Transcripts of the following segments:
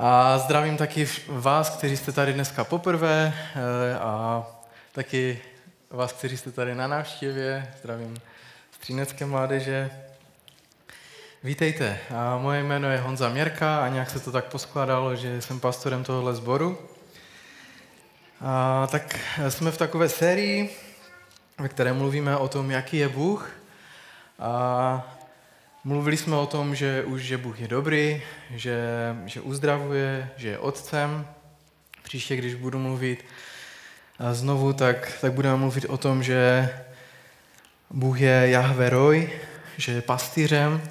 A zdravím taky vás, kteří jste tady dneska poprvé eh, a taky vás, kteří jste tady na návštěvě. Zdravím střínecké mládeže. Vítejte. A moje jméno je Honza Měrka a nějak se to tak poskládalo, že jsem pastorem tohohle sboru. A tak jsme v takové sérii, ve které mluvíme o tom, jaký je Bůh. A Mluvili jsme o tom, že už že Bůh je dobrý, že, že uzdravuje, že je otcem. Příště, když budu mluvit znovu, tak, tak budeme mluvit o tom, že Bůh je Jahve Roy, že je pastýřem.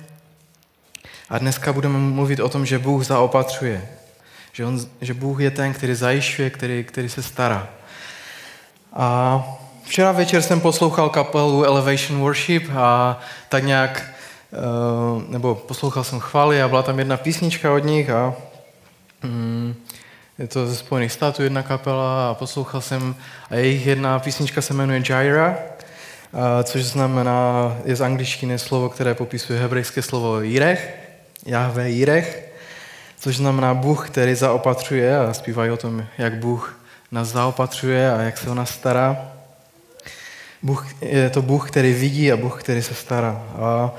A dneska budeme mluvit o tom, že Bůh zaopatřuje. Že, on, že Bůh je ten, který zajišťuje, který, který se stará. A včera večer jsem poslouchal kapelu Elevation Worship a tak nějak nebo poslouchal jsem chvály a byla tam jedna písnička od nich a mm, je to ze Spojených států jedna kapela a poslouchal jsem a jejich jedna písnička se jmenuje Jaira, a, což znamená, je z angličtiny slovo, které popisuje hebrejské slovo Jirech, Jahve Jirech, což znamená Bůh, který zaopatřuje a zpívají o tom, jak Bůh nás zaopatřuje a jak se o nás stará. Bůh, je to Bůh, který vidí a Bůh, který se stará. A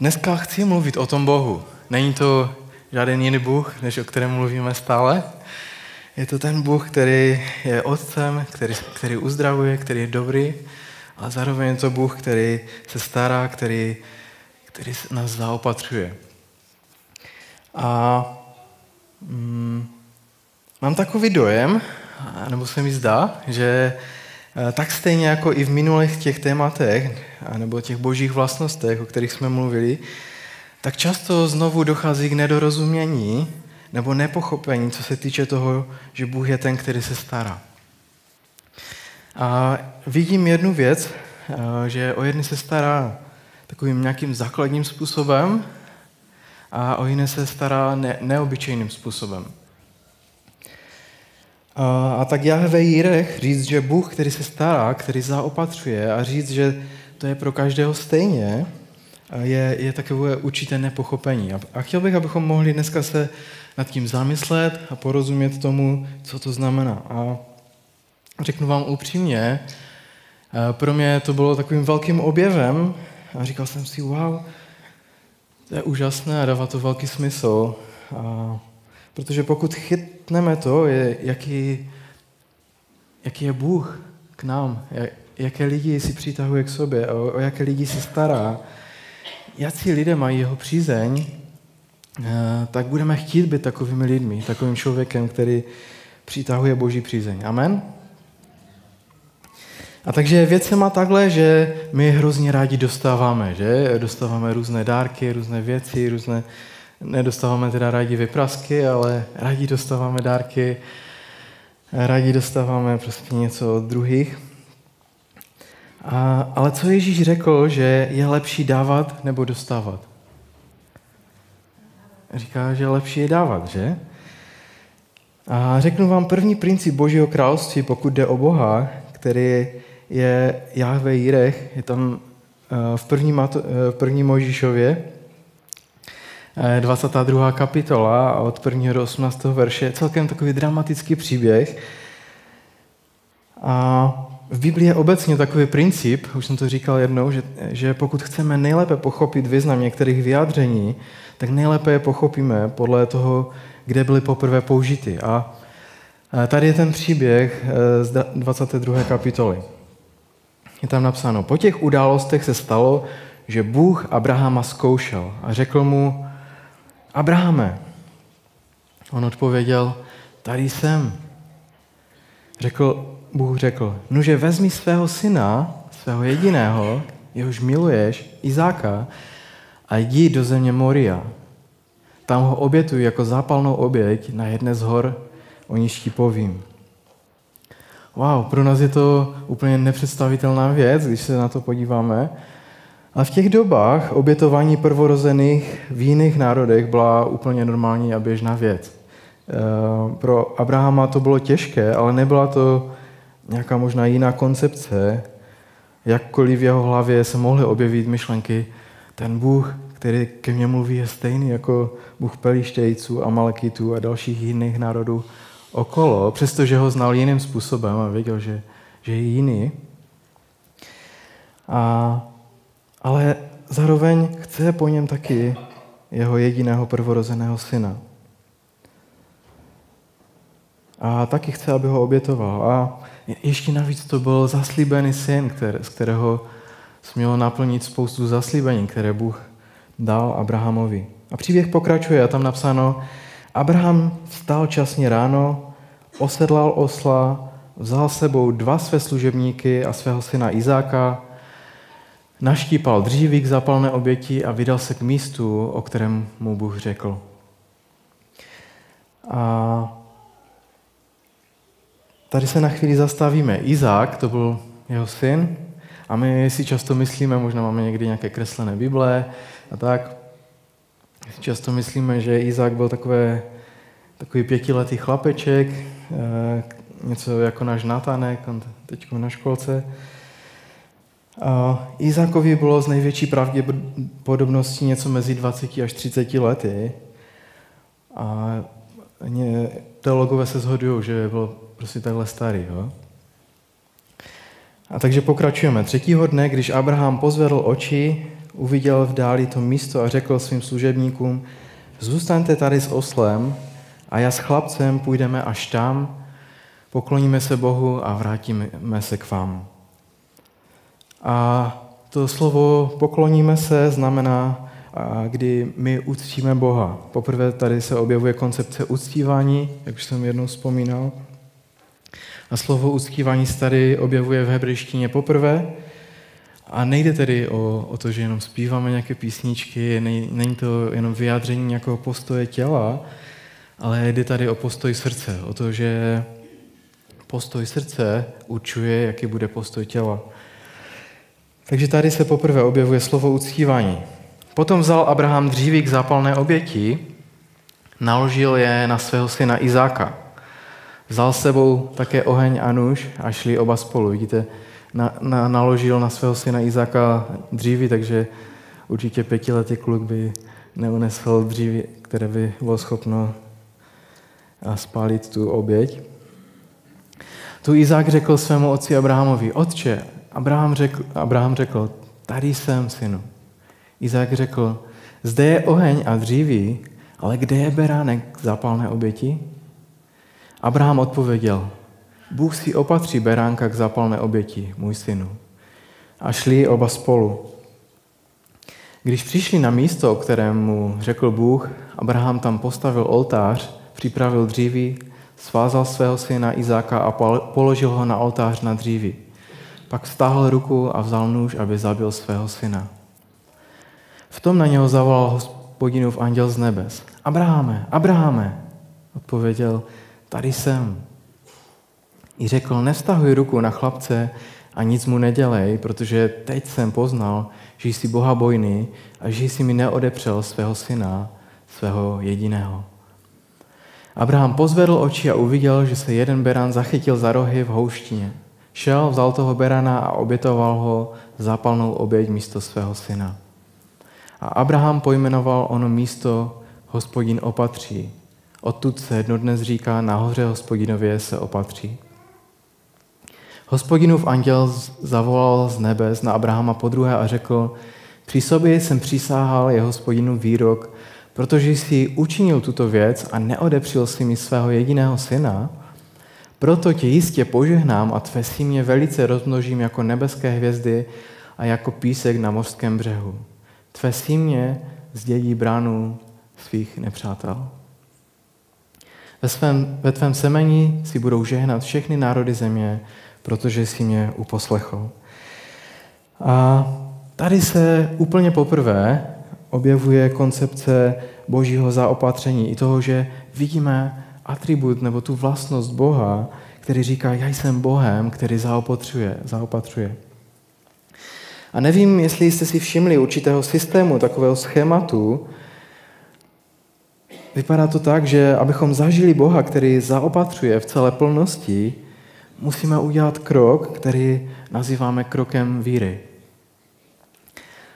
Dneska chci mluvit o tom Bohu. Není to žádný jiný Bůh, než o kterém mluvíme stále. Je to ten Bůh, který je otcem, který, který uzdravuje, který je dobrý, a zároveň je to Bůh, který se stará, který, který nás zaopatřuje. A mm, mám takový dojem, nebo se mi zdá, že tak stejně jako i v minulých těch tématech, nebo těch božích vlastnostech, o kterých jsme mluvili, tak často znovu dochází k nedorozumění nebo nepochopení, co se týče toho, že Bůh je ten, který se stará. A vidím jednu věc, eh, že o jedny se stará takovým nějakým základním způsobem a o jiné se stará ne- neobyčejným způsobem. A, a tak Jahve Jirech říct, že Bůh, který se stará, který zaopatřuje a říct, že to je pro každého stejně, je, je takové určité nepochopení. A, a chtěl bych, abychom mohli dneska se nad tím zamyslet a porozumět tomu, co to znamená. A řeknu vám upřímně, pro mě to bylo takovým velkým objevem a říkal jsem si, wow, to je úžasné a dává to velký smysl. A Protože pokud chytneme to, jaký, jaký je Bůh k nám, jaké lidi si přitahuje k sobě, o, o jaké lidi se stará, jaký lidé mají jeho přízeň, eh, tak budeme chtít být takovými lidmi, takovým člověkem, který přitahuje Boží přízeň. Amen? A takže věc se má takhle, že my hrozně rádi dostáváme, že? Dostáváme různé dárky, různé věci, různé nedostáváme teda rádi vyprasky, ale rádi dostáváme dárky, rádi dostáváme prostě něco od druhých. A, ale co Ježíš řekl, že je lepší dávat nebo dostávat? Říká, že lepší je dávat, že? A řeknu vám první princip Božího království, pokud jde o Boha, který je Jahve Jirech, je tam eh, v první, Mato, eh, v první Mojžíšově, 22. Eh, kapitola a od 1. do 18. verše je celkem takový dramatický příběh. A v Biblii je obecně takový princip, už jsem to říkal jednou, že, že pokud chceme nejlépe pochopit význam některých vyjádření, tak nejlépe je pochopíme podle toho, kde byly poprvé použity. A tady je ten příběh eh, z 22. kapitoly. Je tam napsáno, po těch událostech se stalo, že Bůh Abrahama zkoušel a řekl mu, Abrahame. On odpověděl, tady jsem. Řekl, Bůh řekl, nuže vezmi svého syna, svého jediného, jehož miluješ, Izáka, a jdi do země Moria. Tam ho obětuj jako zápalnou oběť na jedné z hor, o níž ti povím. Wow, pro nás je to úplně nepředstavitelná věc, když se na to podíváme. A v těch dobách obětování prvorozených v jiných národech byla úplně normální a běžná věc. Eh, pro Abrahama to bylo těžké, ale nebyla to nějaká možná jiná koncepce. Jakkoliv v jeho hlavě se mohly objevit myšlenky, ten Bůh, který ke mně mluví, je stejný jako Bůh Pelištejců, Amalekitů a dalších jiných národů okolo, přestože ho znal jiným způsobem a věděl, že, že je jiný. A, ale zároveň chce po něm taky jeho jediného prvorozeného syna. A taky chce, aby ho obětoval. A ještě navíc to byl zaslíbený syn, z kterého smělo naplnit spoustu zaslíbení, které Bůh dal Abrahamovi. A příběh pokračuje a tam napsáno, Abraham vstal časně ráno, osedlal osla, vzal sebou dva své služebníky a svého syna Izáka, naštípal dříví k zapalné oběti a vydal se k místu, o kterém mu Bůh řekl. A tady se na chvíli zastavíme. Izák, to byl jeho syn, a my si často myslíme, možná máme někdy nějaké kreslené Bible a tak, často myslíme, že Izák byl takové, takový pětiletý chlapeček, eh, něco jako náš Natanek, on teď na školce. Izákovi bylo z největší pravděpodobností něco mezi 20 až 30 lety. A teologové se shodují, že byl prostě takhle starý. Jo? A takže pokračujeme. Třetího dne, když Abraham pozvedl oči, uviděl v dáli to místo a řekl svým služebníkům, zůstaňte tady s oslem a já s chlapcem půjdeme až tam, pokloníme se Bohu a vrátíme se k vám. A to slovo pokloníme se znamená, kdy my uctíme Boha. Poprvé tady se objevuje koncepce uctívání, jak už jsem jednou vzpomínal. A slovo uctívání se tady objevuje v hebrejštině poprvé. A nejde tedy o, o to, že jenom zpíváme nějaké písničky, není to jenom vyjádření nějakého postoje těla, ale jde tady o postoj srdce, o to, že postoj srdce určuje, jaký bude postoj těla. Takže tady se poprvé objevuje slovo uctívání. Potom vzal Abraham dříví k zápalné oběti, naložil je na svého syna Izáka. Vzal sebou také oheň a nůž a šli oba spolu. Vidíte, na, na, naložil na svého syna Izáka dříví, takže určitě pětiletý kluk by neunesl dříví, které by bylo schopno spálit tu oběť. Tu Izák řekl svému otci Abrahamovi, otče, Abraham řekl, Abraham řekl, tady jsem, synu. Izák řekl, zde je oheň a dříví, ale kde je beránek zápalné oběti? Abraham odpověděl, Bůh si opatří beránka k zápalné oběti, můj synu. A šli oba spolu. Když přišli na místo, o kterém mu řekl Bůh, Abraham tam postavil oltář, připravil dříví, svázal svého syna Izáka a položil ho na oltář na dříví. Pak stáhl ruku a vzal nůž, aby zabil svého syna. V tom na něho zavolal hospodinův anděl z nebes. Abrahame, Abrahame, odpověděl, tady jsem. I řekl, nestahuj ruku na chlapce a nic mu nedělej, protože teď jsem poznal, že jsi Boha bojný a že jsi mi neodepřel svého syna, svého jediného. Abraham pozvedl oči a uviděl, že se jeden berán zachytil za rohy v houštině. Šel, vzal toho berana a obětoval ho zápalnou oběť místo svého syna. A Abraham pojmenoval ono místo hospodin opatří. Odtud se dnes říká, nahoře hospodinově se opatří. Hospodinův anděl zavolal z nebes na Abrahama podruhé a řekl, při sobě jsem přísáhal jeho hospodinu výrok, protože jsi učinil tuto věc a neodepřil si mi svého jediného syna, proto tě jistě požehnám a tvé símě velice rozmnožím jako nebeské hvězdy a jako písek na mořském břehu. Tvé símě zdědí bránu svých nepřátel. Ve, svém, ve tvém semení si budou žehnat všechny národy země, protože jsi mě uposlechl. A tady se úplně poprvé objevuje koncepce božího zaopatření i toho, že vidíme atribut nebo tu vlastnost Boha, který říká, já jsem Bohem, který zaopatřuje. zaopatřuje. A nevím, jestli jste si všimli určitého systému, takového schématu. Vypadá to tak, že abychom zažili Boha, který zaopatřuje v celé plnosti, musíme udělat krok, který nazýváme krokem víry.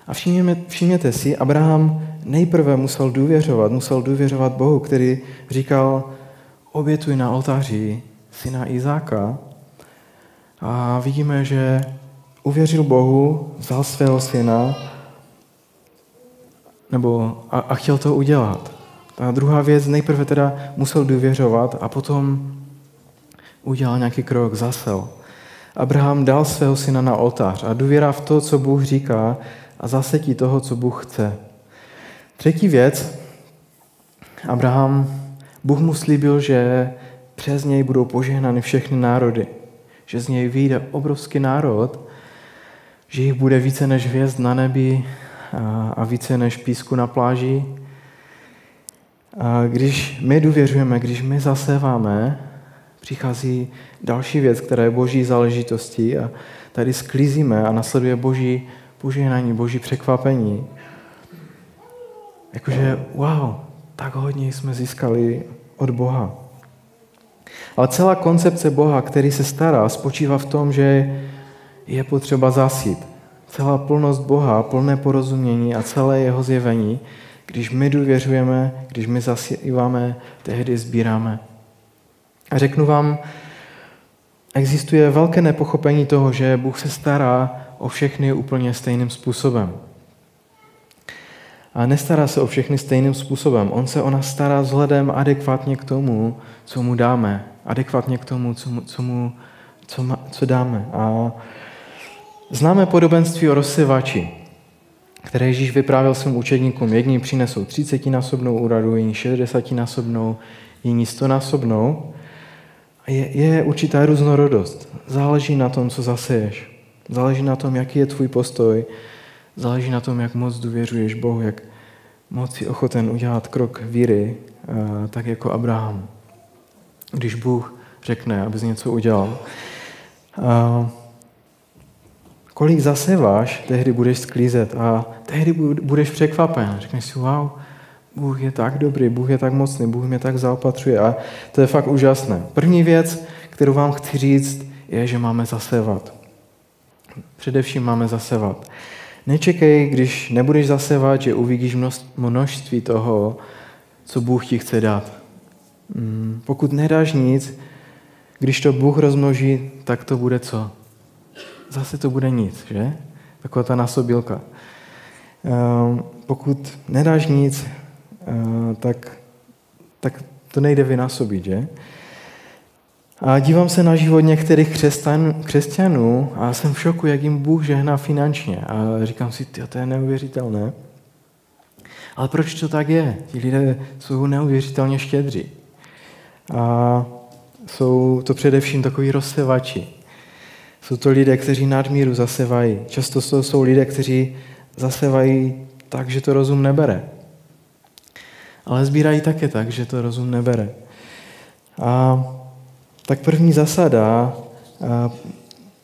A všimněme, všimněte si, Abraham nejprve musel důvěřovat, musel důvěřovat Bohu, který říkal, obětuj na oltáři syna Izáka. A vidíme, že uvěřil Bohu, vzal svého syna nebo a, a chtěl to udělat. A druhá věc, nejprve teda musel důvěřovat a potom udělal nějaký krok, zasel. Abraham dal svého syna na oltář a důvěra v to, co Bůh říká a zasetí toho, co Bůh chce. Třetí věc, Abraham, Bůh mu slíbil, že přes něj budou požehnány všechny národy, že z něj vyjde obrovský národ, že jich bude více než hvězd na nebi a více než písku na pláži. A když my důvěřujeme, když my zaseváme, přichází další věc, která je boží záležitostí a tady sklízíme a nasleduje boží požehnání, boží překvapení. Jakože, wow, tak hodně jsme získali od Boha. Ale celá koncepce Boha, který se stará, spočívá v tom, že je potřeba zasít. Celá plnost Boha, plné porozumění a celé jeho zjevení, když my důvěřujeme, když my zasíváme, tehdy sbíráme. A řeknu vám, existuje velké nepochopení toho, že Bůh se stará o všechny úplně stejným způsobem. A nestará se o všechny stejným způsobem. On se o nás stará vzhledem adekvátně k tomu, co mu dáme. Adekvátně k tomu, co, mu, co, mu, co, ma, co dáme. A známe podobenství o rozsevači, které Ježíš vyprávěl svým učedníkům. Jedni přinesou 30-násobnou úradu, jiní 60-násobnou, jiní 100-násobnou. Je, je určitá různorodost. Záleží na tom, co zaseješ. Záleží na tom, jaký je tvůj postoj. Záleží na tom, jak moc důvěřuješ Bohu, jak moc si ochoten udělat krok víry, eh, tak jako Abraham. Když Bůh řekne, abys něco udělal. A kolik zaseváš, tehdy budeš sklízet a tehdy budeš překvapen. Řekneš si, wow, Bůh je tak dobrý, Bůh je tak mocný, Bůh mě tak zaopatřuje a to je fakt úžasné. První věc, kterou vám chci říct, je, že máme zasevat. Především máme zasevat. Nečekej, když nebudeš zasevat, že uvidíš množství toho, co Bůh ti chce dát. Mm, pokud nedáš nic, když to Bůh rozmnoží, tak to bude co? Zase to bude nic, že? Taková ta násobilka. Ehm, pokud nedáš nic, eh, tak, tak to nejde vynásobit, že? A dívám se na život některých křesťan, křesťanů a jsem v šoku, jak jim Bůh žehná finančně. A říkám si, to je neuvěřitelné. Ale proč to tak je? Ti lidé jsou neuvěřitelně štědří. A jsou to především takový rozsevači. Jsou to lidé, kteří nadmíru zasevají. Často to jsou lidé, kteří zasevají tak, že to rozum nebere. Ale sbírají také tak, že to rozum nebere. A tak první zasada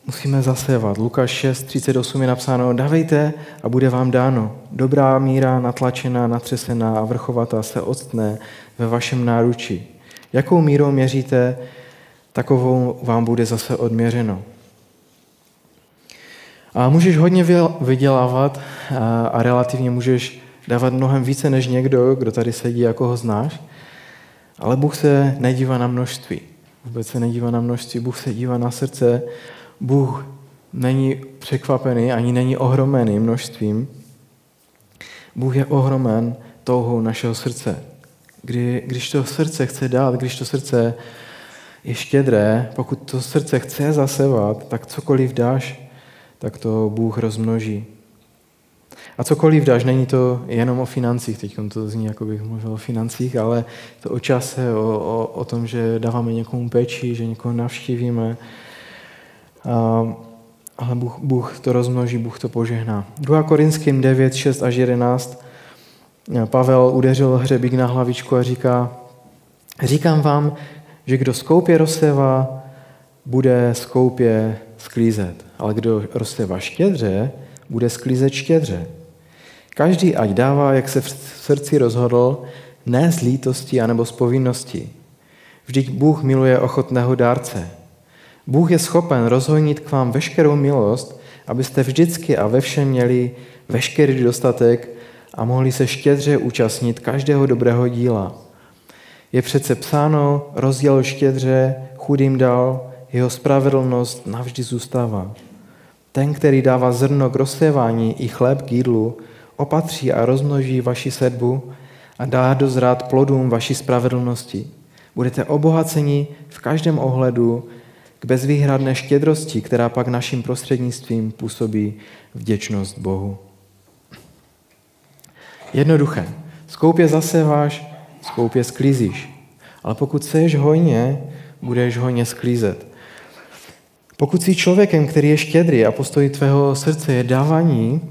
musíme zasévat. Lukáš 6, 38 je napsáno, dávejte a bude vám dáno. Dobrá míra, natlačená, natřesená a vrchovatá se odstne ve vašem náručí. Jakou mírou měříte, takovou vám bude zase odměřeno. A můžeš hodně vydělávat a relativně můžeš dávat mnohem více než někdo, kdo tady sedí, jako ho znáš, ale Bůh se nedívá na množství. Vůbec se nedívá na množství, Bůh se dívá na srdce. Bůh není překvapený, ani není ohromený množstvím. Bůh je ohromen touhou našeho srdce. Kdy, když to srdce chce dát, když to srdce je štědré, pokud to srdce chce zasevat, tak cokoliv dáš, tak to Bůh rozmnoží. A cokoliv dáš, není to jenom o financích, teď to zní, jako bych mluvil o financích, ale to o čase, o, o, o tom, že dáváme někomu péči, že někoho navštívíme. A, ale Bůh, Bůh to rozmnoží, Bůh to požehná. 2. Korinským 9, 6 až 11 Pavel udeřil hřebík na hlavičku a říká, říkám vám, že kdo skoupě rozseva, bude skoupě sklízet. Ale kdo rozseva štědře, bude sklízet štědře. Každý ať dává, jak se v srdci rozhodl, ne z lítosti anebo z povinnosti. Vždyť Bůh miluje ochotného dárce. Bůh je schopen rozhojnit k vám veškerou milost, abyste vždycky a ve všem měli veškerý dostatek a mohli se štědře účastnit každého dobrého díla. Je přece psáno, rozděl štědře, chudým dal, jeho spravedlnost navždy zůstává. Ten, který dává zrno k rozsévání i chléb k jídlu, opatří a rozmnoží vaši sedbu a dá dozrát plodům vaší spravedlnosti. Budete obohaceni v každém ohledu k bezvýhradné štědrosti, která pak naším prostřednictvím působí vděčnost Bohu. Jednoduché. Skoupě zaseváš, skoupě sklízíš. Ale pokud seješ hojně, budeš hojně sklízet. Pokud jsi člověkem, který je štědrý a postojí tvého srdce je dávání,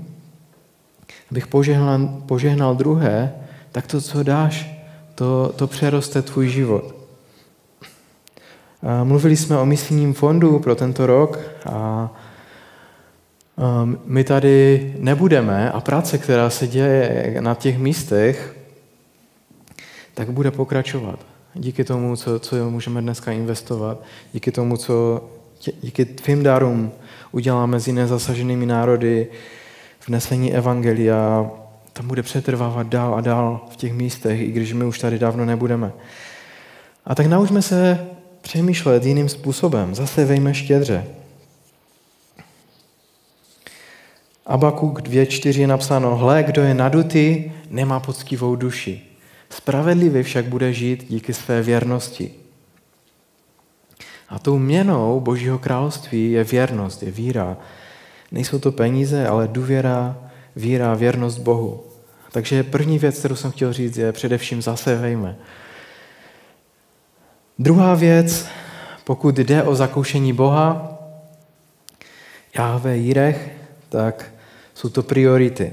abych požehnal, požehnal druhé, tak to, co dáš, to, to přeroste tvůj život. Mluvili jsme o misijním fondu pro tento rok a my tady nebudeme a práce, která se děje na těch místech, tak bude pokračovat. Díky tomu, co, co můžeme dneska investovat, díky tomu, co díky tvým darům uděláme mezi nezasaženými národy, v nesení evangelia, tam bude přetrvávat dál a dál v těch místech, i když my už tady dávno nebudeme. A tak naučme se přemýšlet jiným způsobem. Zase vejme štědře. Abakuk 2.4 je napsáno, hle, kdo je nadutý, nemá poctivou duši. Spravedlivý však bude žít díky své věrnosti. A tou měnou Božího království je věrnost, je víra. Nejsou to peníze, ale důvěra, víra, věrnost Bohu. Takže první věc, kterou jsem chtěl říct, je především zasevejme. Druhá věc, pokud jde o zakoušení Boha, Jahve Jirech, tak jsou to priority.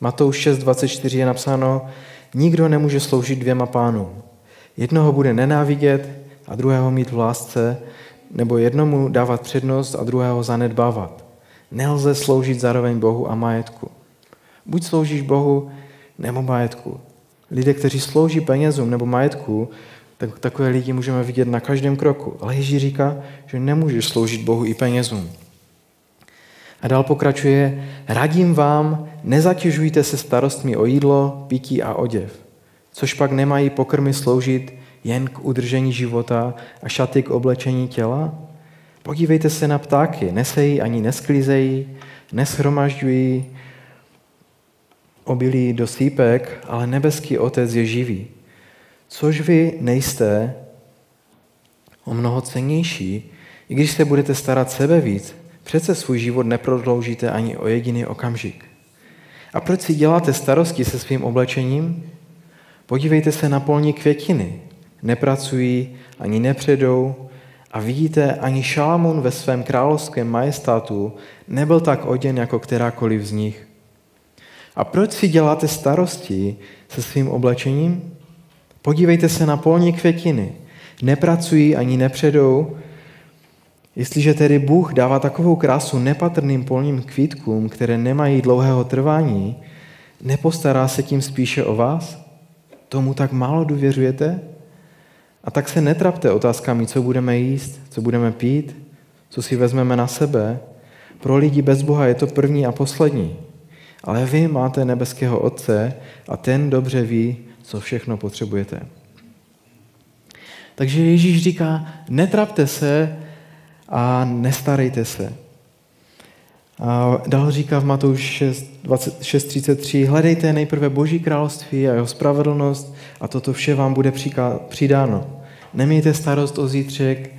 Matouš 6.24 je napsáno, nikdo nemůže sloužit dvěma pánům. Jednoho bude nenávidět a druhého mít v lásce, nebo jednomu dávat přednost a druhého zanedbávat. Nelze sloužit zároveň Bohu a majetku. Buď sloužíš Bohu nebo majetku. Lidé, kteří slouží penězům nebo majetku, tak takové lidi můžeme vidět na každém kroku. Ale Ježíš říká, že nemůžeš sloužit Bohu i penězům. A dál pokračuje, radím vám, nezatěžujte se starostmi o jídlo, pití a oděv, což pak nemají pokrmy sloužit jen k udržení života a šaty k oblečení těla? Podívejte se na ptáky, nesejí ani nesklízejí, neshromažďují obilí do sípek, ale nebeský Otec je živý. Což vy nejste o mnoho cennější, i když se budete starat sebe víc, přece svůj život neprodloužíte ani o jediný okamžik. A proč si děláte starosti se svým oblečením? Podívejte se na polní květiny. Nepracují, ani nepředou. A vidíte, ani Šalamún ve svém královském majestátu nebyl tak oděn jako kterákoliv z nich. A proč si děláte starosti se svým oblečením? Podívejte se na polní květiny. Nepracují ani nepředou. Jestliže tedy Bůh dává takovou krásu nepatrným polním kvítkům, které nemají dlouhého trvání, nepostará se tím spíše o vás? Tomu tak málo důvěřujete? A tak se netrapte otázkami, co budeme jíst, co budeme pít, co si vezmeme na sebe. Pro lidi bez Boha je to první a poslední. Ale vy máte nebeského Otce a ten dobře ví, co všechno potřebujete. Takže Ježíš říká, netrapte se a nestarejte se. A dál říká v Matouš 6.33, hledejte nejprve Boží království a jeho spravedlnost a toto vše vám bude přidáno. Nemějte starost o zítřek,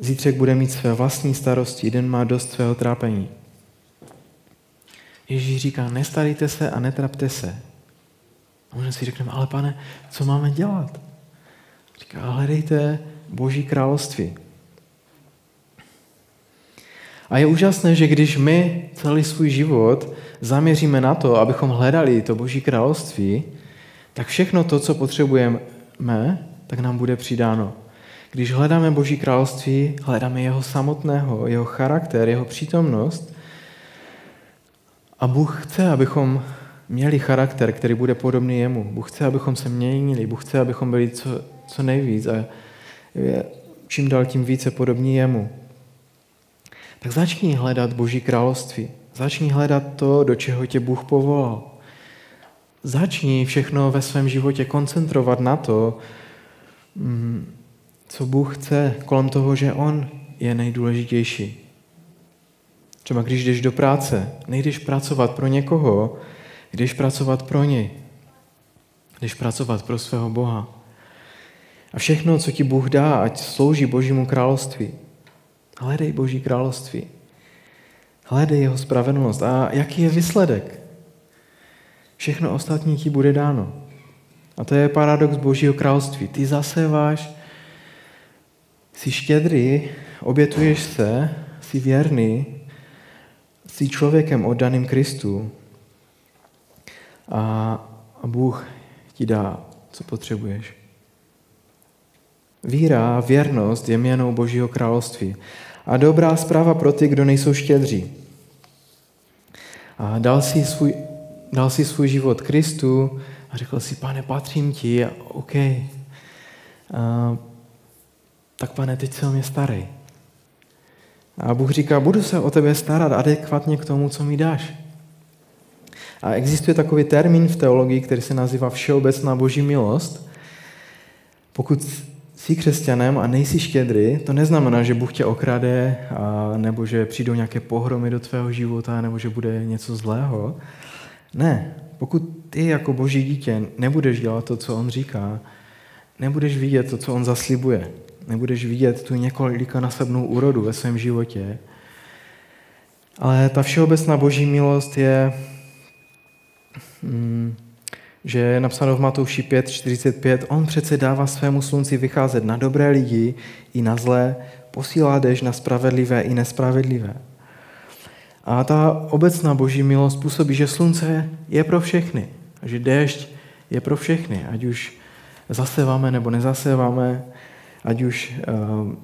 zítřek bude mít své vlastní starosti, den má dost svého trápení. Ježíš říká, nestarejte se a netrapte se. A možná si řekneme, ale pane, co máme dělat? Říká, hledejte Boží království. A je úžasné, že když my celý svůj život zaměříme na to, abychom hledali to Boží království, tak všechno to, co potřebujeme, tak nám bude přidáno. Když hledáme Boží království, hledáme jeho samotného, jeho charakter, jeho přítomnost. A Bůh chce, abychom měli charakter, který bude podobný jemu. Bůh chce, abychom se měnili. Bůh chce, abychom byli co, co nejvíc a je čím dál tím více podobní jemu. Tak začni hledat Boží království. Začni hledat to, do čeho tě Bůh povolal. Začni všechno ve svém životě koncentrovat na to, mm, co Bůh chce, kolem toho, že On je nejdůležitější. Třeba když jdeš do práce, nejdeš pracovat pro někoho, jdeš pracovat pro něj. Jdeš pracovat pro svého Boha. A všechno, co ti Bůh dá, ať slouží Božímu království. Hledej Boží království. Hledej jeho spravedlnost. A jaký je výsledek? Všechno ostatní ti bude dáno. A to je paradox Božího království. Ty zaseváš, jsi štědrý, obětuješ se, jsi věrný, jsi člověkem oddaným Kristu a, a Bůh ti dá, co potřebuješ. Víra, věrnost je měnou Božího království. A dobrá zpráva pro ty, kdo nejsou štědří. A dal si svůj, dal si svůj život Kristu a řekl si, pane, patřím ti, OK. A, tak pane, teď se o mě starej. A Bůh říká, budu se o tebe starat adekvatně k tomu, co mi dáš. A existuje takový termín v teologii, který se nazývá všeobecná boží milost. Pokud jsi křesťanem a nejsi štědrý, to neznamená, že Bůh tě okrade, a, nebo že přijdou nějaké pohromy do tvého života, nebo že bude něco zlého. Ne, pokud ty jako boží dítě nebudeš dělat to, co on říká, nebudeš vidět to, co on zaslibuje, nebudeš vidět tu několika nasebnou úrodu ve svém životě, ale ta všeobecná boží milost je, mm, že je napsáno v Matouši 5.45, on přece dává svému slunci vycházet na dobré lidi i na zlé, posílá dež na spravedlivé i nespravedlivé. A ta obecná boží milost způsobí, že slunce je pro všechny, že déšť je pro všechny, ať už zaseváme nebo nezaseváme, ať už eh,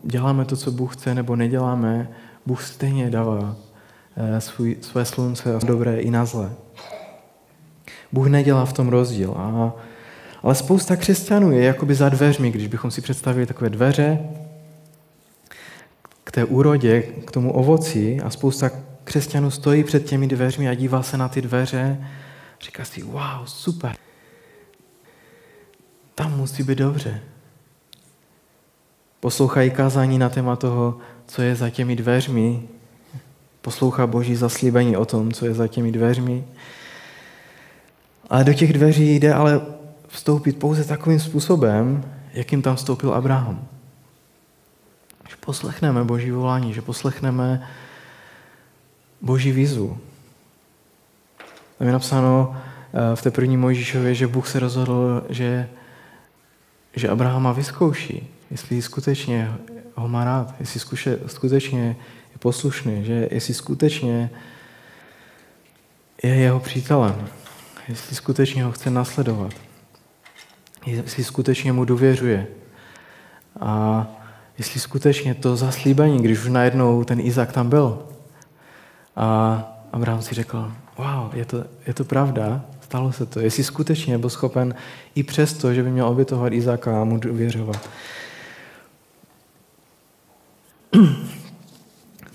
děláme to, co Bůh chce, nebo neděláme, Bůh stejně dává eh, svůj, své slunce dobré i na zlé. Bůh nedělá v tom rozdíl. A, ale spousta křesťanů je jakoby za dveřmi, když bychom si představili takové dveře k té úrodě, k tomu ovoci a spousta křesťanů stojí před těmi dveřmi a dívá se na ty dveře, říká si, wow, super, tam musí být dobře. Poslouchají kázání na téma toho, co je za těmi dveřmi, poslouchá Boží zaslíbení o tom, co je za těmi dveřmi ale do těch dveří jde ale vstoupit pouze takovým způsobem, jakým tam vstoupil Abraham. Že poslechneme Boží volání, že poslechneme Boží výzvu. Tam je napsáno eh, v té první Mojžíšově, že Bůh se rozhodl, že, že Abrahama vyzkouší, jestli skutečně ho má rád, jestli skutečně je poslušný, že jestli skutečně je jeho přítelem jestli skutečně ho chce nasledovat, jestli skutečně mu důvěřuje a jestli skutečně to zaslíbení, když už najednou ten Izak tam byl a Abraham si řekl, wow, je to, je to pravda, stalo se to. Jestli skutečně byl schopen i přesto, že by měl obětovat Izáka a mu důvěřovat.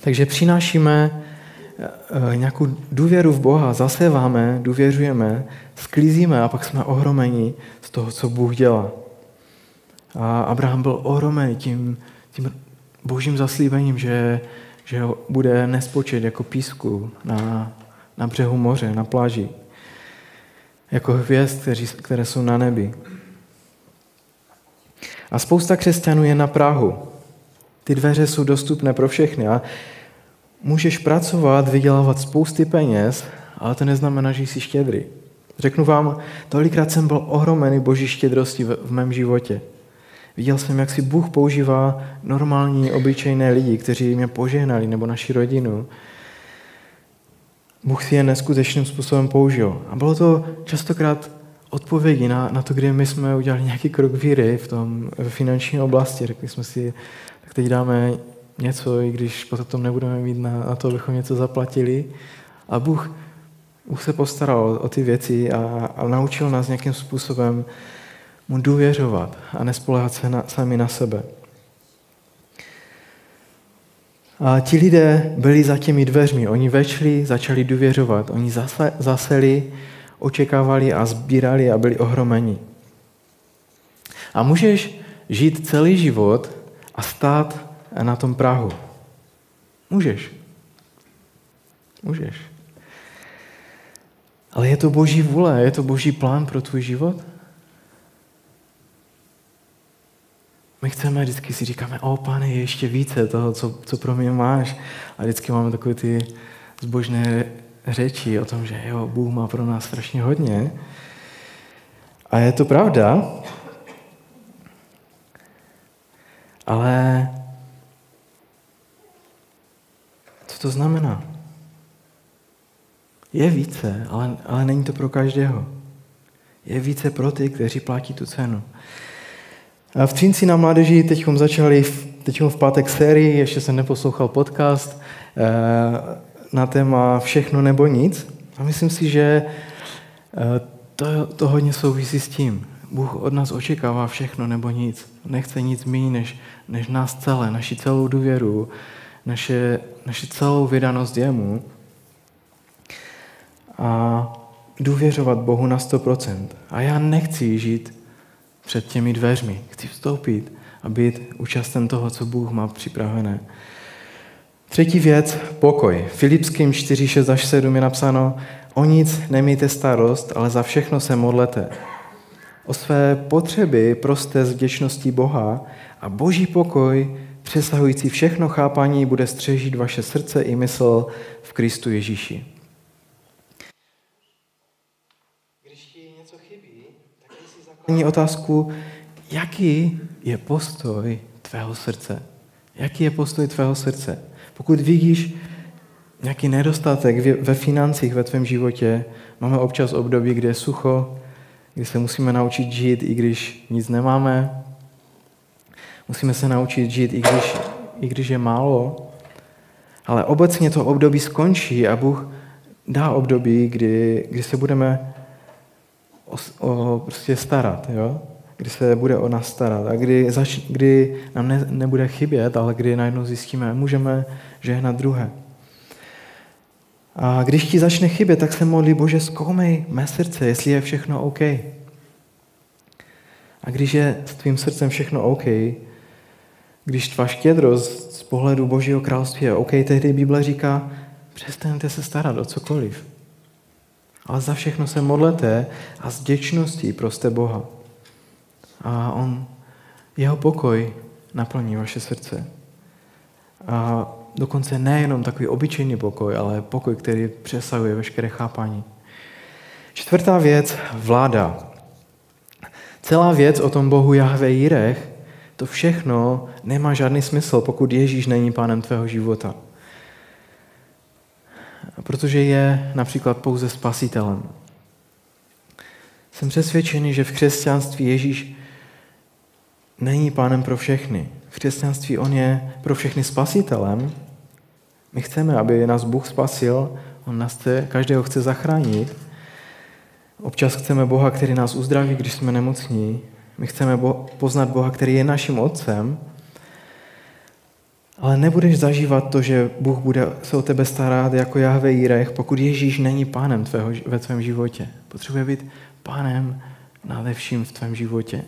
Takže přinášíme nějakou důvěru v Boha, zaseváme, důvěřujeme, sklízíme a pak jsme ohromeni z toho, co Bůh dělá. A Abraham byl ohromený tím, tím božím zaslíbením, že, že bude nespočet jako písku na, na břehu moře, na pláži. Jako hvězd, kteří, které jsou na nebi. A spousta křesťanů je na Prahu. Ty dveře jsou dostupné pro všechny. A Můžeš pracovat, vydělávat spousty peněz, ale to neznamená, že jsi štědrý. Řeknu vám, tolikrát jsem byl ohromený boží štědrosti v, v mém životě. Viděl jsem, jak si Bůh používá normální, obyčejné lidi, kteří mě požehnali, nebo naši rodinu. Bůh si je neskutečným způsobem použil. A bylo to častokrát odpovědi na, na to, kdy my jsme udělali nějaký krok víry v tom v finanční oblasti. Řekli jsme si, tak teď dáme něco, i když potom nebudeme mít na, na to, abychom něco zaplatili. A Bůh, Bůh se postaral o ty věci a, a naučil nás nějakým způsobem mu důvěřovat a nespolehat se na, sami na sebe. A ti lidé byli za těmi dveřmi. Oni vešli, začali důvěřovat. Oni zase, zaseli, očekávali a sbírali a byli ohromeni. A můžeš žít celý život a stát na tom Prahu. Můžeš. Můžeš. Ale je to boží vůle, je to boží plán pro tvůj život? My chceme, vždycky si říkáme, o pane, je ještě více toho, co, co pro mě máš. A vždycky máme takové ty zbožné řeči o tom, že jo, Bůh má pro nás strašně hodně. A je to pravda, ale co to znamená? Je více, ale, ale není to pro každého. Je více pro ty, kteří platí tu cenu. A v Třinci na mládeži teď začali teď v pátek sérii, ještě jsem neposlouchal podcast eh, na téma všechno nebo nic. A myslím si, že eh, to, to hodně souvisí s tím. Bůh od nás očekává všechno nebo nic. Nechce nic méně než, než nás celé, naši celou důvěru, naše, naši celou vydanost jemu a důvěřovat Bohu na 100%. A já nechci žít před těmi dveřmi. Chci vstoupit a být účasten toho, co Bůh má připravené. Třetí věc, pokoj. Filipským 4, 6 až 7 je napsáno, o nic nemějte starost, ale za všechno se modlete. O své potřeby proste s vděčností Boha a boží pokoj, přesahující všechno chápání, bude střežit vaše srdce i mysl v Kristu Ježíši. základní otázku, jaký je postoj tvého srdce. Jaký je postoj tvého srdce? Pokud vidíš nějaký nedostatek ve financích ve tvém životě, máme občas období, kde je sucho, kdy se musíme naučit žít, i když nic nemáme. Musíme se naučit žít, i když, i když je málo. Ale obecně to období skončí a Bůh dá období, kdy, kdy se budeme o, o, prostě starat, jo? kdy se bude o nás starat a kdy, zač, kdy nám ne, nebude chybět, ale kdy najednou zjistíme, můžeme žehnat druhé. A když ti začne chybět, tak se modlí, Bože, zkoumej mé srdce, jestli je všechno OK. A když je s tvým srdcem všechno OK, když tvá štědrost z pohledu Božího království je OK, tehdy Bible říká, přestaňte se starat o cokoliv. Ale za všechno se modlete a s děčností proste Boha. A on, jeho pokoj naplní vaše srdce. A dokonce nejenom takový obyčejný pokoj, ale pokoj, který přesahuje veškeré chápání. Čtvrtá věc, vláda. Celá věc o tom Bohu Jahve Jirech, to všechno nemá žádný smysl, pokud Ježíš není pánem tvého života protože je například pouze spasitelem. Jsem přesvědčený, že v křesťanství Ježíš není pánem pro všechny. V křesťanství on je pro všechny spasitelem. My chceme, aby nás Bůh spasil, on nás chce, každého chce zachránit. Občas chceme Boha, který nás uzdraví, když jsme nemocní. My chceme poznat Boha, který je naším otcem, ale nebudeš zažívat to, že Bůh bude se o tebe starat jako Jahve Jirech, pokud Ježíš není pánem tvého, ve tvém životě. Potřebuje být pánem nade vším v tvém životě.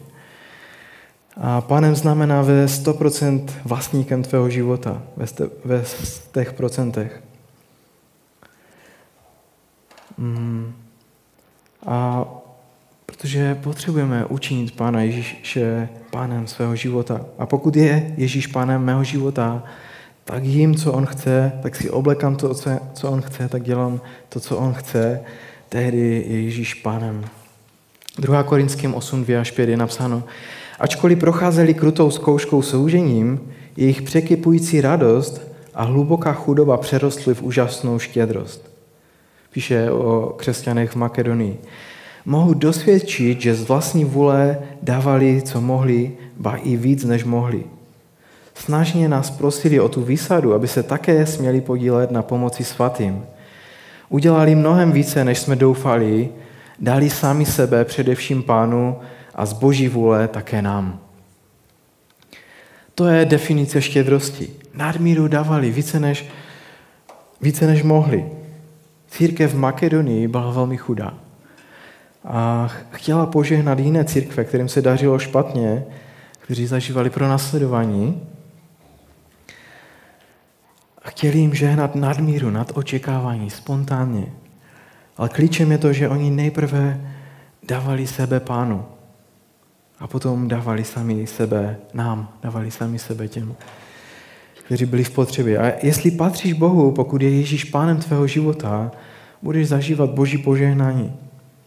A pánem znamená ve 100% vlastníkem tvého života, ve, ste, ve těch procentech. Mm. A Protože potřebujeme učinit Pána Ježíše pánem svého života. A pokud je Ježíš pánem mého života, tak jím, co on chce, tak si oblekám to, co on chce, tak dělám to, co on chce. Tehdy je Ježíš pánem. 2. Korinským 8, 2 až 5 je napsáno, ačkoliv procházeli krutou zkouškou soužením, jejich překypující radost a hluboká chudoba přerostly v úžasnou štědrost. Píše o křesťanech v Makedonii mohu dosvědčit, že z vlastní vůle dávali, co mohli, ba i víc, než mohli. Snažně nás prosili o tu výsadu, aby se také směli podílet na pomoci svatým. Udělali mnohem více, než jsme doufali, dali sami sebe především pánu a z boží vůle také nám. To je definice štědrosti. Nadmíru dávali více než, více než mohli. Církev v Makedonii byla velmi chudá. A chtěla požehnat jiné církve, kterým se dařilo špatně, kteří zažívali pro nasledování. A chtěli jim žehnat nadmíru, nad očekávání, spontánně. Ale klíčem je to, že oni nejprve dávali sebe pánu. A potom dávali sami sebe nám, dávali sami sebe těm, kteří byli v potřebě. A jestli patříš Bohu, pokud je Ježíš pánem tvého života, budeš zažívat Boží požehnání.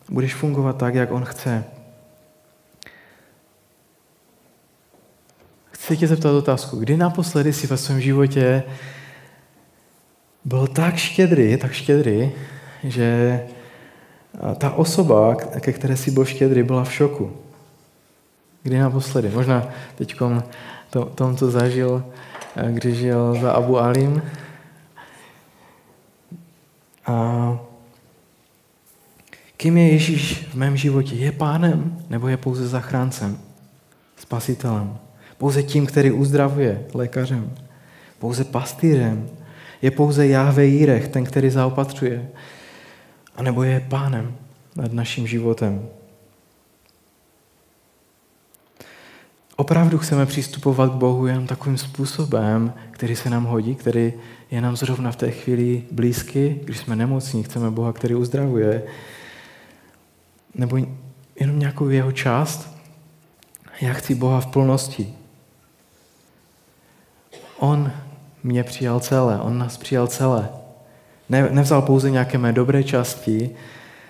Budeš fungovat tak, jak On chce. Chci tě zeptat otázku. Kdy naposledy si ve svém životě byl tak štědrý, tak štědrý, že ta osoba, ke které si byl štědrý, byla v šoku. Kdy naposledy? Možná teď to, tom, co zažil, eh, když žil za Abu Alim. A kým je Ježíš v mém životě? Je pánem nebo je pouze zachráncem, spasitelem? Pouze tím, který uzdravuje, lékařem? Pouze pastýrem? Je pouze Jahve Jírech, ten, který zaopatřuje? A nebo je pánem nad naším životem? Opravdu chceme přistupovat k Bohu jen takovým způsobem, který se nám hodí, který je nám zrovna v té chvíli blízky, když jsme nemocní, chceme Boha, který uzdravuje, nebo jenom nějakou jeho část. Já chci Boha v plnosti. On mě přijal celé, on nás přijal celé. Ne, nevzal pouze nějaké mé dobré části,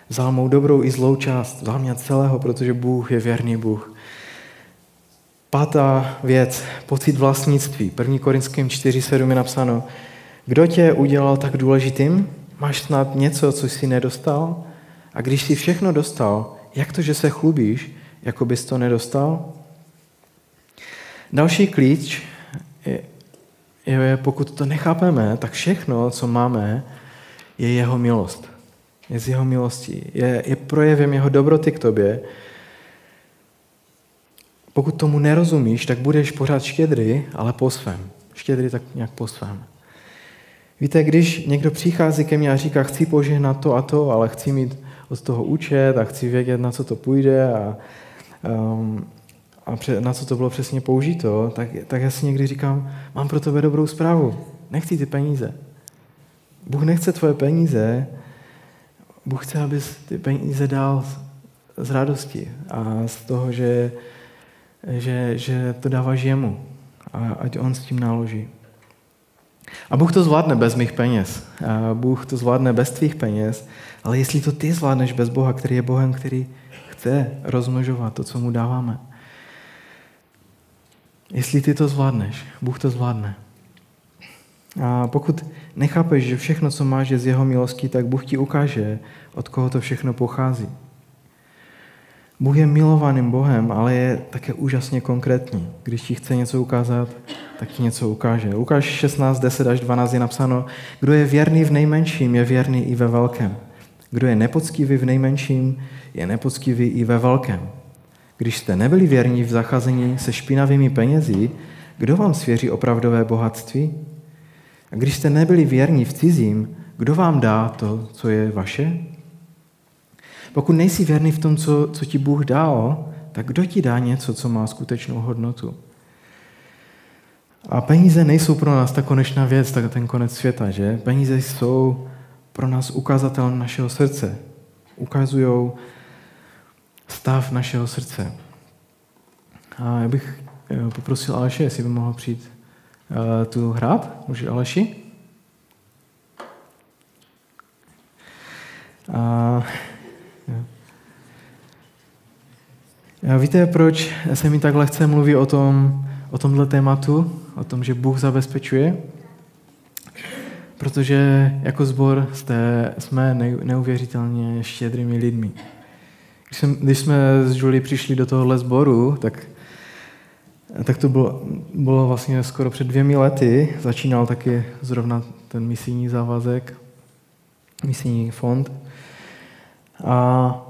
vzal mou dobrou i zlou část, vzal mě celého, protože Bůh je věrný Bůh. Pátá věc, pocit vlastnictví. 1. Korinským 4.7 je napsáno, kdo tě udělal tak důležitým? Máš snad něco, co jsi nedostal? A když jsi všechno dostal, jak to, že se chlubíš, jako bys to nedostal? Další klíč je, je, pokud to nechápeme, tak všechno, co máme, je jeho milost. Je z jeho milostí. Je, je projevem jeho dobroty k tobě. Pokud tomu nerozumíš, tak budeš pořád štědrý, ale po svém. Štědrý tak nějak po svém. Víte, když někdo přichází ke mně a říká, chci požehnat to a to, ale chci mít od toho účet a chci vědět, na co to půjde a, um, a pře, na co to bylo přesně použito, tak, tak já si někdy říkám, mám pro tebe dobrou zprávu. Nechci ty peníze. Bůh nechce tvoje peníze, Bůh chce, abys ty peníze dal z radosti a z toho, že, že, že to dáváš jemu a ať on s tím naloží. A Bůh to zvládne bez mých peněz. A Bůh to zvládne bez tvých peněz, ale jestli to ty zvládneš bez Boha, který je Bohem, který chce rozmnožovat to, co mu dáváme. Jestli ty to zvládneš, Bůh to zvládne. A pokud nechápeš, že všechno, co máš, je z jeho milostí, tak Bůh ti ukáže, od koho to všechno pochází. Bůh je milovaným Bohem, ale je také úžasně konkrétní. Když ti chce něco ukázat, tak ti něco ukáže. Lukáš 16, 10 až 12 je napsáno, kdo je věrný v nejmenším, je věrný i ve velkém. Kdo je nepoctivý v nejmenším, je nepoctivý i ve velkém. Když jste nebyli věrní v zacházení se špinavými penězi, kdo vám svěří opravdové bohatství? A když jste nebyli věrní v cizím, kdo vám dá to, co je vaše? Pokud nejsi věrný v tom, co, co ti Bůh dal, tak kdo ti dá něco, co má skutečnou hodnotu? A peníze nejsou pro nás ta konečná věc, tak ten konec světa, že? Peníze jsou pro nás ukazatelem našeho srdce. Ukazují stav našeho srdce. A já bych eh, poprosil Aleše, jestli by mohl přijít uh, tu hrát. Může Aleši? A, já víte, proč se mi tak lehce mluví o, tom, o tomhle tématu, o tom, že Bůh zabezpečuje? Protože jako jste, jsme neuvěřitelně štědrými lidmi. Když, když jsme s Julie přišli do tohohle sboru, tak, tak to bylo, bylo vlastně skoro před dvěmi lety. Začínal taky zrovna ten misijní závazek, misijní fond. A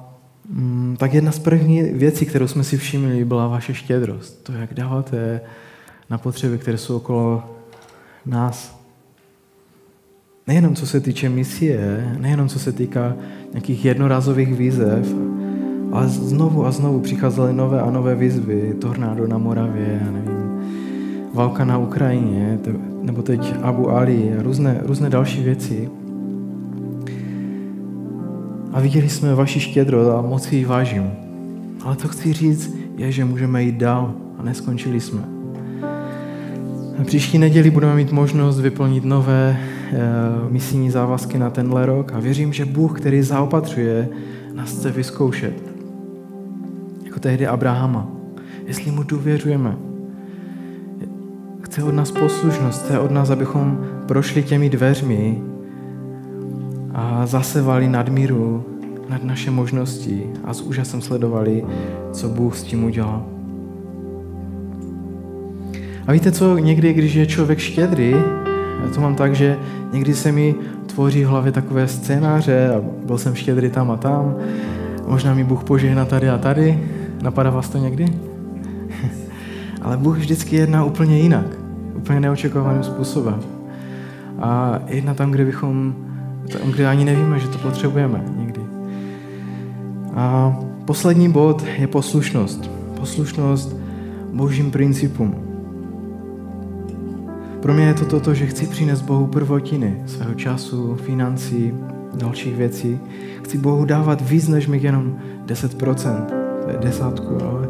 tak jedna z prvních věcí, kterou jsme si všimli, byla vaše štědrost. To, jak dáváte na potřeby, které jsou okolo nás. Nejenom co se týče misie, nejenom co se týká nějakých jednorazových výzev, ale znovu a znovu přicházely nové a nové výzvy, tornádo na Moravě, já nevím, válka na Ukrajině, nebo teď Abu Ali a různé, různé další věci. A viděli jsme vaši štědrost a moc ji vážím. Ale to chci říct, je, že můžeme jít dál a neskončili jsme. Příští neděli budeme mít možnost vyplnit nové e, misijní závazky na tenhle rok a věřím, že Bůh, který zaopatřuje, nás chce vyzkoušet. Jako tehdy Abrahama. Jestli mu důvěřujeme. Chce od nás poslušnost, chce od nás, abychom prošli těmi dveřmi a zasevali nadmíru nad naše možnosti a s úžasem sledovali, co Bůh s tím udělal. A víte co, někdy, když je člověk štědrý, já to mám tak, že někdy se mi tvoří v hlavě takové scénáře a byl jsem štědrý tam a tam, možná mi Bůh požehná tady a tady. Napadá vás to někdy? Ale Bůh vždycky jedná úplně jinak, úplně neočekovaným způsobem. A jedna tam, kde bychom, tam, kde ani nevíme, že to potřebujeme. A poslední bod je poslušnost. Poslušnost božím principům. Pro mě je to toto, že chci přinést Bohu prvotiny svého času, financí, dalších věcí. Chci Bohu dávat víc než mi jenom 10%, to je desátku, ale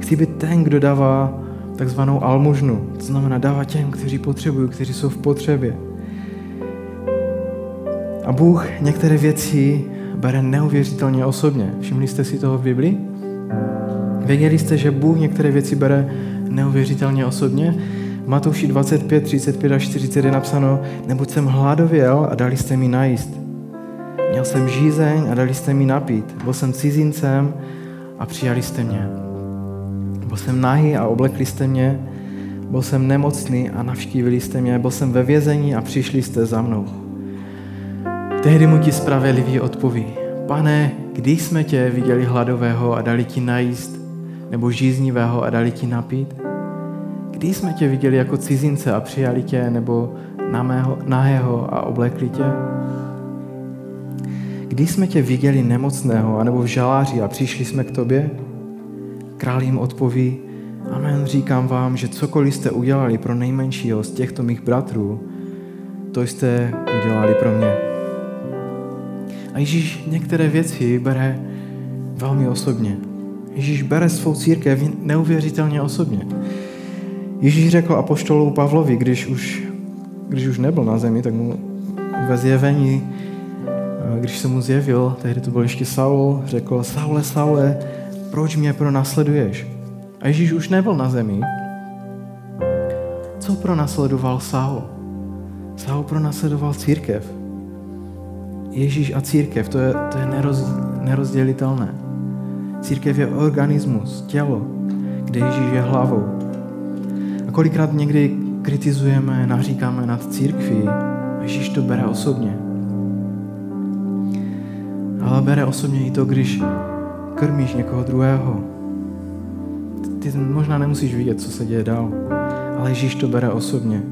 chci být ten, kdo dává takzvanou almužnu, to znamená dává těm, kteří potřebují, kteří jsou v potřebě. A Bůh některé věci bere neuvěřitelně osobně. Všimli jste si toho v Biblii? Věděli jste, že Bůh některé věci bere neuvěřitelně osobně? V Matouši 25, 35 a 40 je napsáno, neboť jsem hladověl a dali jste mi najíst. Měl jsem žízeň a dali jste mi napít. Byl jsem cizincem a přijali jste mě. Byl jsem nahý a oblekli jste mě. Byl jsem nemocný a navštívili jste mě. Byl jsem ve vězení a přišli jste za mnou. Tehdy mu ti spravedlivý odpoví, pane, když jsme tě viděli hladového a dali ti najíst, nebo žíznivého a dali ti napít? Kdy jsme tě viděli jako cizince a přijali tě, nebo nahého a oblekli tě? Kdy jsme tě viděli nemocného, anebo v žaláři a přišli jsme k tobě? Král jim odpoví, Amen, říkám vám, že cokoliv jste udělali pro nejmenšího z těchto mých bratrů, to jste udělali pro mě. A Ježíš některé věci bere velmi osobně. Ježíš bere svou církev neuvěřitelně osobně. Ježíš řekl apoštolu Pavlovi, když už, když už nebyl na zemi, tak mu ve zjevení, když se mu zjevil, tehdy to byl ještě Saul, řekl, Saule, Saule, proč mě pronásleduješ? A Ježíš už nebyl na zemi. Co pronásledoval Saul? Saul pronásledoval církev. Ježíš a církev, to je, to je neroz, nerozdělitelné. Církev je organismus, tělo, kde Ježíš je hlavou. A kolikrát někdy kritizujeme, naříkáme nad církví, Ježíš to bere osobně. Ale bere osobně i to, když krmíš někoho druhého. Ty možná nemusíš vidět, co se děje dál, ale Ježíš to bere osobně.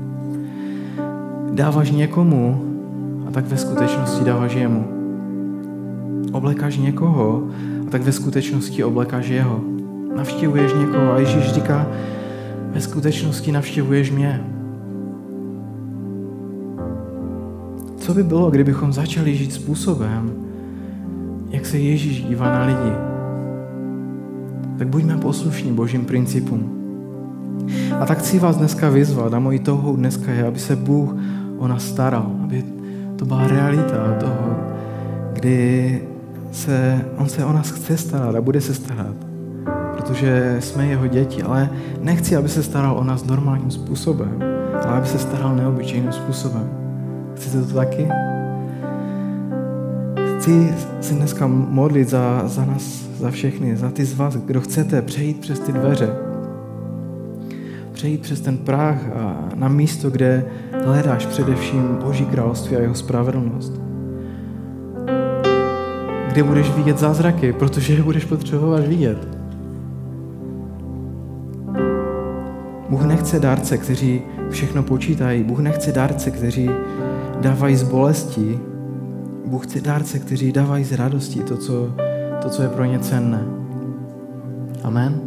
Dáváš někomu a tak ve skutečnosti dáváš jemu. Oblekáš někoho a tak ve skutečnosti oblekáš jeho. Navštěvuješ někoho a Ježíš říká, ve skutečnosti navštěvuješ mě. Co by bylo, kdybychom začali žít způsobem, jak se Ježíš dívá na lidi? Tak buďme poslušní božím principům. A tak chci vás dneska vyzvat a mojí touhou dneska je, aby se Bůh o nás staral, aby to byla realita toho, kdy se, on se o nás chce starat a bude se starat, protože jsme jeho děti, ale nechci, aby se staral o nás normálním způsobem, ale aby se staral neobyčejným způsobem. Chcete to taky? Chci se dneska modlit za, za nás, za všechny, za ty z vás, kdo chcete přejít přes ty dveře, přejít přes ten práh a na místo, kde hledáš především Boží království a jeho spravedlnost. Kde budeš vidět zázraky, protože je budeš potřebovat vidět. Bůh nechce dárce, kteří všechno počítají. Bůh nechce dárce, kteří dávají z bolesti. Bůh chce dárce, kteří dávají z radosti to, co, to, co je pro ně cenné. Amen.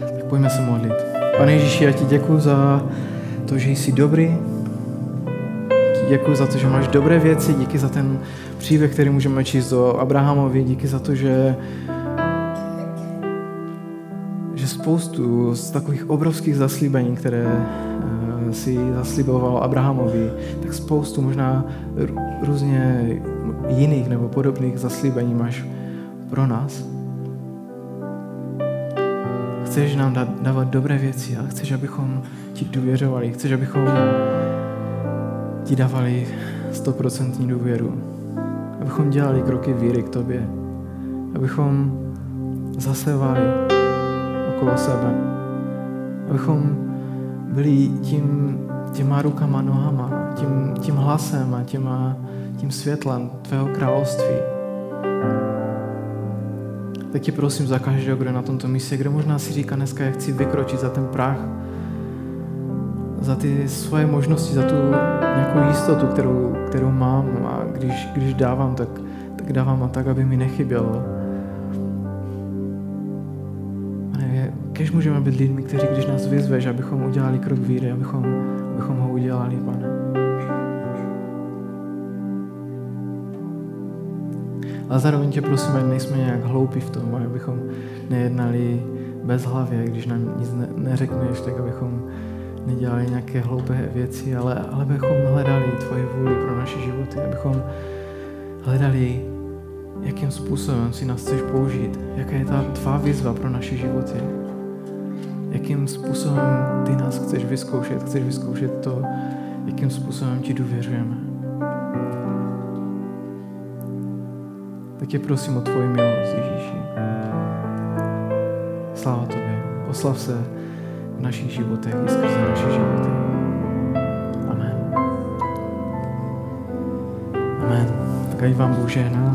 Tak pojďme se modlit. Pane Ježíši, já ti děkuji za to, že jsi dobrý. Děkuji za to, že máš dobré věci. Díky za ten příběh, který můžeme číst o Abrahamovi. Díky za to, že že spoustu z takových obrovských zaslíbení, které uh, si zaslíboval Abrahamovi, tak spoustu možná různě jiných nebo podobných zaslíbení máš pro nás. Chceš nám dávat dobré věci, ale chceš, abychom ti důvěřovali. Chceš, abychom ti dávali stoprocentní důvěru. Abychom dělali kroky víry k tobě. Abychom zasevali okolo sebe. Abychom byli tím, těma rukama, nohama, tím, tím hlasem a těma, tím světlem tvého království. Tak ti prosím za každého, kdo je na tomto místě, kdo možná si říká dneska, jak chci vykročit za ten prach, za ty svoje možnosti, za tu nějakou jistotu, kterou, kterou mám a když, když dávám, tak, tak dávám a tak, aby mi nechybělo. Kež můžeme být lidmi, kteří, když nás vyzveš, abychom udělali krok víry, abychom, abychom ho udělali, pane. A zároveň tě prosím, ať nejsme nějak hloupí v tom, abychom nejednali bez hlavě, když nám nic ne, neřekneš, tak abychom nedělali nějaké hloupé věci, ale, ale abychom hledali tvoje vůli pro naše životy, abychom hledali, jakým způsobem si nás chceš použít, jaká je ta tvá výzva pro naše životy jakým způsobem ty nás chceš vyzkoušet. Chceš vyzkoušet to, jakým způsobem ti důvěřujeme. Tak tě prosím o tvoji milost, Ježíši. Sláva tobě. Oslav se v našich životech i skrze naše životy. Amen. Amen. Tak ať vám Bůh žehná.